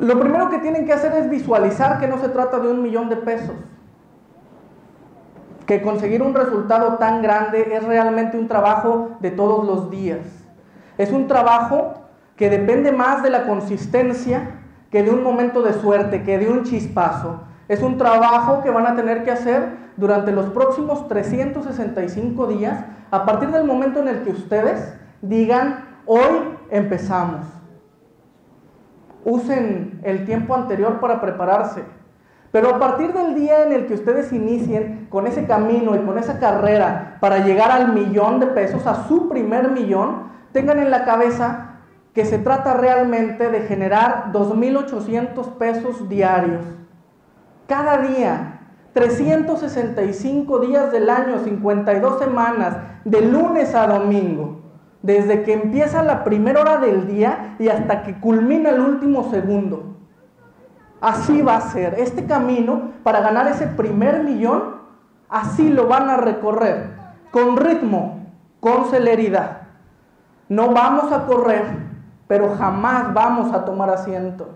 Lo primero que tienen que hacer es visualizar que no se trata de un millón de pesos. Que conseguir un resultado tan grande es realmente un trabajo de todos los días. Es un trabajo que depende más de la consistencia que de un momento de suerte, que de un chispazo. Es un trabajo que van a tener que hacer durante los próximos 365 días a partir del momento en el que ustedes digan, hoy empezamos. Usen el tiempo anterior para prepararse. Pero a partir del día en el que ustedes inicien con ese camino y con esa carrera para llegar al millón de pesos, a su primer millón, tengan en la cabeza que se trata realmente de generar 2.800 pesos diarios. Cada día, 365 días del año, 52 semanas, de lunes a domingo, desde que empieza la primera hora del día y hasta que culmina el último segundo. Así va a ser. Este camino para ganar ese primer millón, así lo van a recorrer, con ritmo, con celeridad. No vamos a correr, pero jamás vamos a tomar asiento.